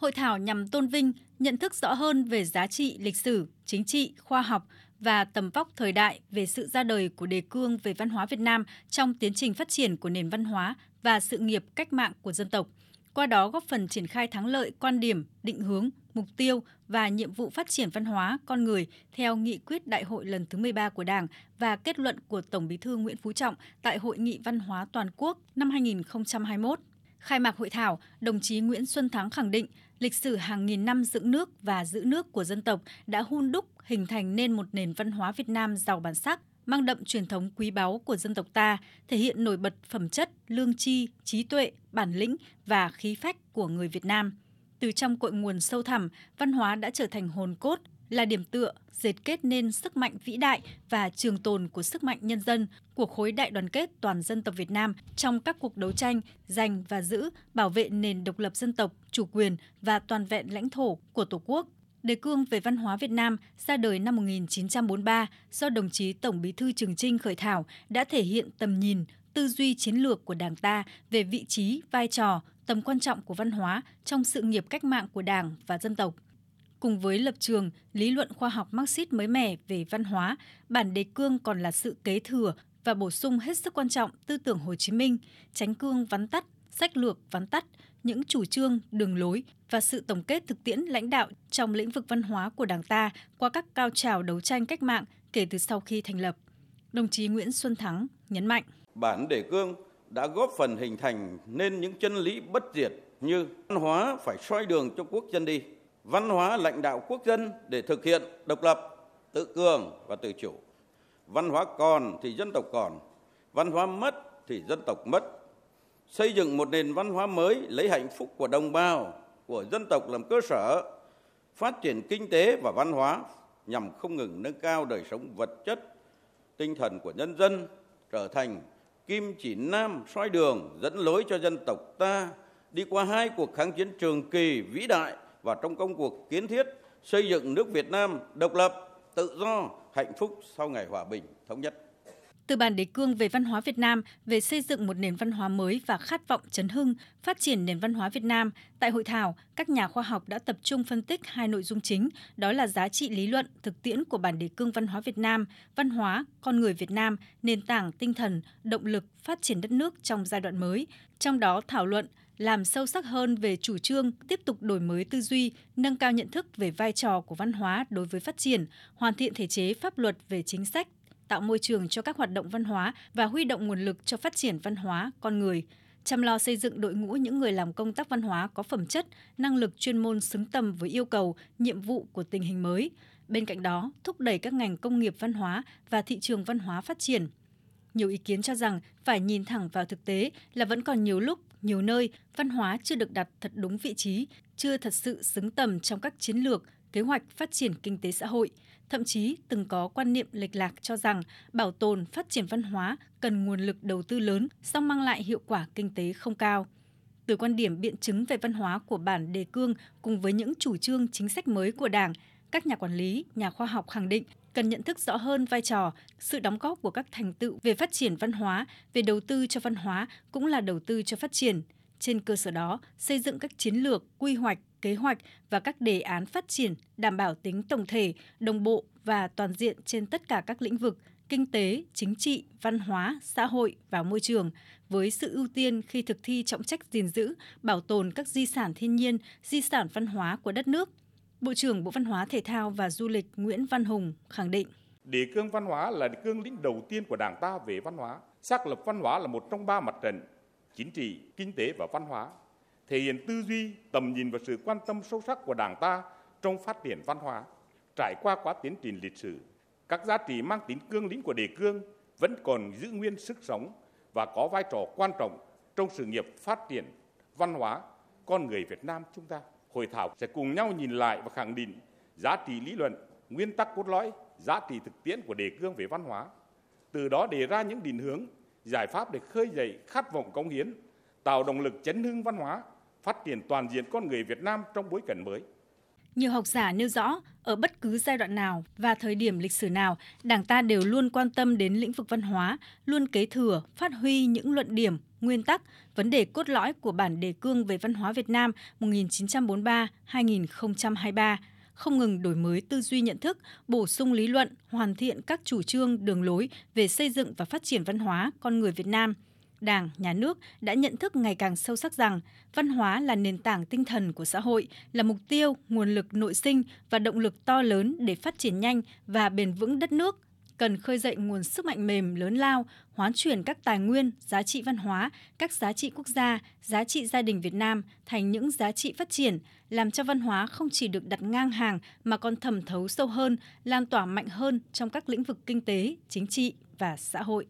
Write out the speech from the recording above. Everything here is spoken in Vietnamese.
Hội thảo nhằm tôn vinh, nhận thức rõ hơn về giá trị lịch sử, chính trị, khoa học và tầm vóc thời đại về sự ra đời của đề cương về văn hóa Việt Nam trong tiến trình phát triển của nền văn hóa và sự nghiệp cách mạng của dân tộc. Qua đó góp phần triển khai thắng lợi quan điểm, định hướng, mục tiêu và nhiệm vụ phát triển văn hóa con người theo nghị quyết đại hội lần thứ 13 của Đảng và kết luận của Tổng Bí thư Nguyễn Phú Trọng tại Hội nghị Văn hóa Toàn quốc năm 2021. Khai mạc hội thảo, đồng chí Nguyễn Xuân Thắng khẳng định lịch sử hàng nghìn năm dựng nước và giữ nước của dân tộc đã hun đúc hình thành nên một nền văn hóa Việt Nam giàu bản sắc, mang đậm truyền thống quý báu của dân tộc ta, thể hiện nổi bật phẩm chất, lương tri, trí tuệ, bản lĩnh và khí phách của người Việt Nam. Từ trong cội nguồn sâu thẳm, văn hóa đã trở thành hồn cốt, là điểm tựa, dệt kết nên sức mạnh vĩ đại và trường tồn của sức mạnh nhân dân của khối đại đoàn kết toàn dân tộc Việt Nam trong các cuộc đấu tranh giành và giữ, bảo vệ nền độc lập dân tộc, chủ quyền và toàn vẹn lãnh thổ của Tổ quốc. Đề cương về văn hóa Việt Nam ra đời năm 1943 do đồng chí Tổng Bí thư Trường Trinh khởi thảo đã thể hiện tầm nhìn, tư duy chiến lược của Đảng ta về vị trí, vai trò, tầm quan trọng của văn hóa trong sự nghiệp cách mạng của Đảng và dân tộc – Cùng với lập trường, lý luận khoa học Marxist mới mẻ về văn hóa, bản đề cương còn là sự kế thừa và bổ sung hết sức quan trọng tư tưởng Hồ Chí Minh, tránh cương vắn tắt, sách lược vắn tắt, những chủ trương, đường lối và sự tổng kết thực tiễn lãnh đạo trong lĩnh vực văn hóa của Đảng ta qua các cao trào đấu tranh cách mạng kể từ sau khi thành lập. Đồng chí Nguyễn Xuân Thắng nhấn mạnh. Bản đề cương đã góp phần hình thành nên những chân lý bất diệt như văn hóa phải soi đường cho quốc dân đi, văn hóa lãnh đạo quốc dân để thực hiện độc lập, tự cường và tự chủ. Văn hóa còn thì dân tộc còn, văn hóa mất thì dân tộc mất. Xây dựng một nền văn hóa mới lấy hạnh phúc của đồng bào, của dân tộc làm cơ sở, phát triển kinh tế và văn hóa nhằm không ngừng nâng cao đời sống vật chất, tinh thần của nhân dân, trở thành kim chỉ nam soi đường dẫn lối cho dân tộc ta đi qua hai cuộc kháng chiến trường kỳ vĩ đại và trong công cuộc kiến thiết xây dựng nước Việt Nam độc lập, tự do, hạnh phúc sau ngày hòa bình, thống nhất. Từ bản đề cương về văn hóa Việt Nam về xây dựng một nền văn hóa mới và khát vọng chấn hưng, phát triển nền văn hóa Việt Nam, tại hội thảo, các nhà khoa học đã tập trung phân tích hai nội dung chính, đó là giá trị lý luận, thực tiễn của bản đề cương văn hóa Việt Nam, văn hóa, con người Việt Nam, nền tảng tinh thần, động lực phát triển đất nước trong giai đoạn mới, trong đó thảo luận làm sâu sắc hơn về chủ trương tiếp tục đổi mới tư duy, nâng cao nhận thức về vai trò của văn hóa đối với phát triển, hoàn thiện thể chế pháp luật về chính sách, tạo môi trường cho các hoạt động văn hóa và huy động nguồn lực cho phát triển văn hóa, con người, chăm lo xây dựng đội ngũ những người làm công tác văn hóa có phẩm chất, năng lực chuyên môn xứng tầm với yêu cầu, nhiệm vụ của tình hình mới. Bên cạnh đó, thúc đẩy các ngành công nghiệp văn hóa và thị trường văn hóa phát triển. Nhiều ý kiến cho rằng phải nhìn thẳng vào thực tế là vẫn còn nhiều lúc nhiều nơi văn hóa chưa được đặt thật đúng vị trí, chưa thật sự xứng tầm trong các chiến lược, kế hoạch phát triển kinh tế xã hội. Thậm chí từng có quan niệm lệch lạc cho rằng bảo tồn, phát triển văn hóa cần nguồn lực đầu tư lớn, song mang lại hiệu quả kinh tế không cao. Từ quan điểm biện chứng về văn hóa của bản đề cương cùng với những chủ trương chính sách mới của Đảng, các nhà quản lý, nhà khoa học khẳng định cần nhận thức rõ hơn vai trò, sự đóng góp của các thành tựu về phát triển văn hóa, về đầu tư cho văn hóa cũng là đầu tư cho phát triển. Trên cơ sở đó, xây dựng các chiến lược, quy hoạch, kế hoạch và các đề án phát triển đảm bảo tính tổng thể, đồng bộ và toàn diện trên tất cả các lĩnh vực kinh tế, chính trị, văn hóa, xã hội và môi trường với sự ưu tiên khi thực thi trọng trách gìn giữ, bảo tồn các di sản thiên nhiên, di sản văn hóa của đất nước, Bộ trưởng Bộ Văn hóa Thể thao và Du lịch Nguyễn Văn Hùng khẳng định. Đề cương văn hóa là đề cương lĩnh đầu tiên của Đảng ta về văn hóa. Xác lập văn hóa là một trong ba mặt trận, chính trị, kinh tế và văn hóa, thể hiện tư duy, tầm nhìn và sự quan tâm sâu sắc của Đảng ta trong phát triển văn hóa. Trải qua quá tiến trình lịch sử, các giá trị mang tính cương lĩnh của đề cương vẫn còn giữ nguyên sức sống và có vai trò quan trọng trong sự nghiệp phát triển văn hóa con người Việt Nam chúng ta hội thảo sẽ cùng nhau nhìn lại và khẳng định giá trị lý luận, nguyên tắc cốt lõi, giá trị thực tiễn của đề cương về văn hóa. Từ đó đề ra những định hướng, giải pháp để khơi dậy khát vọng cống hiến, tạo động lực chấn hưng văn hóa, phát triển toàn diện con người Việt Nam trong bối cảnh mới. Nhiều học giả nêu rõ, ở bất cứ giai đoạn nào và thời điểm lịch sử nào, Đảng ta đều luôn quan tâm đến lĩnh vực văn hóa, luôn kế thừa, phát huy những luận điểm, nguyên tắc, vấn đề cốt lõi của bản đề cương về văn hóa Việt Nam 1943-2023, không ngừng đổi mới tư duy nhận thức, bổ sung lý luận, hoàn thiện các chủ trương, đường lối về xây dựng và phát triển văn hóa con người Việt Nam – Đảng, Nhà nước đã nhận thức ngày càng sâu sắc rằng văn hóa là nền tảng tinh thần của xã hội, là mục tiêu, nguồn lực nội sinh và động lực to lớn để phát triển nhanh và bền vững đất nước, cần khơi dậy nguồn sức mạnh mềm lớn lao, hoán chuyển các tài nguyên, giá trị văn hóa, các giá trị quốc gia, giá trị gia đình Việt Nam thành những giá trị phát triển, làm cho văn hóa không chỉ được đặt ngang hàng mà còn thẩm thấu sâu hơn, lan tỏa mạnh hơn trong các lĩnh vực kinh tế, chính trị và xã hội.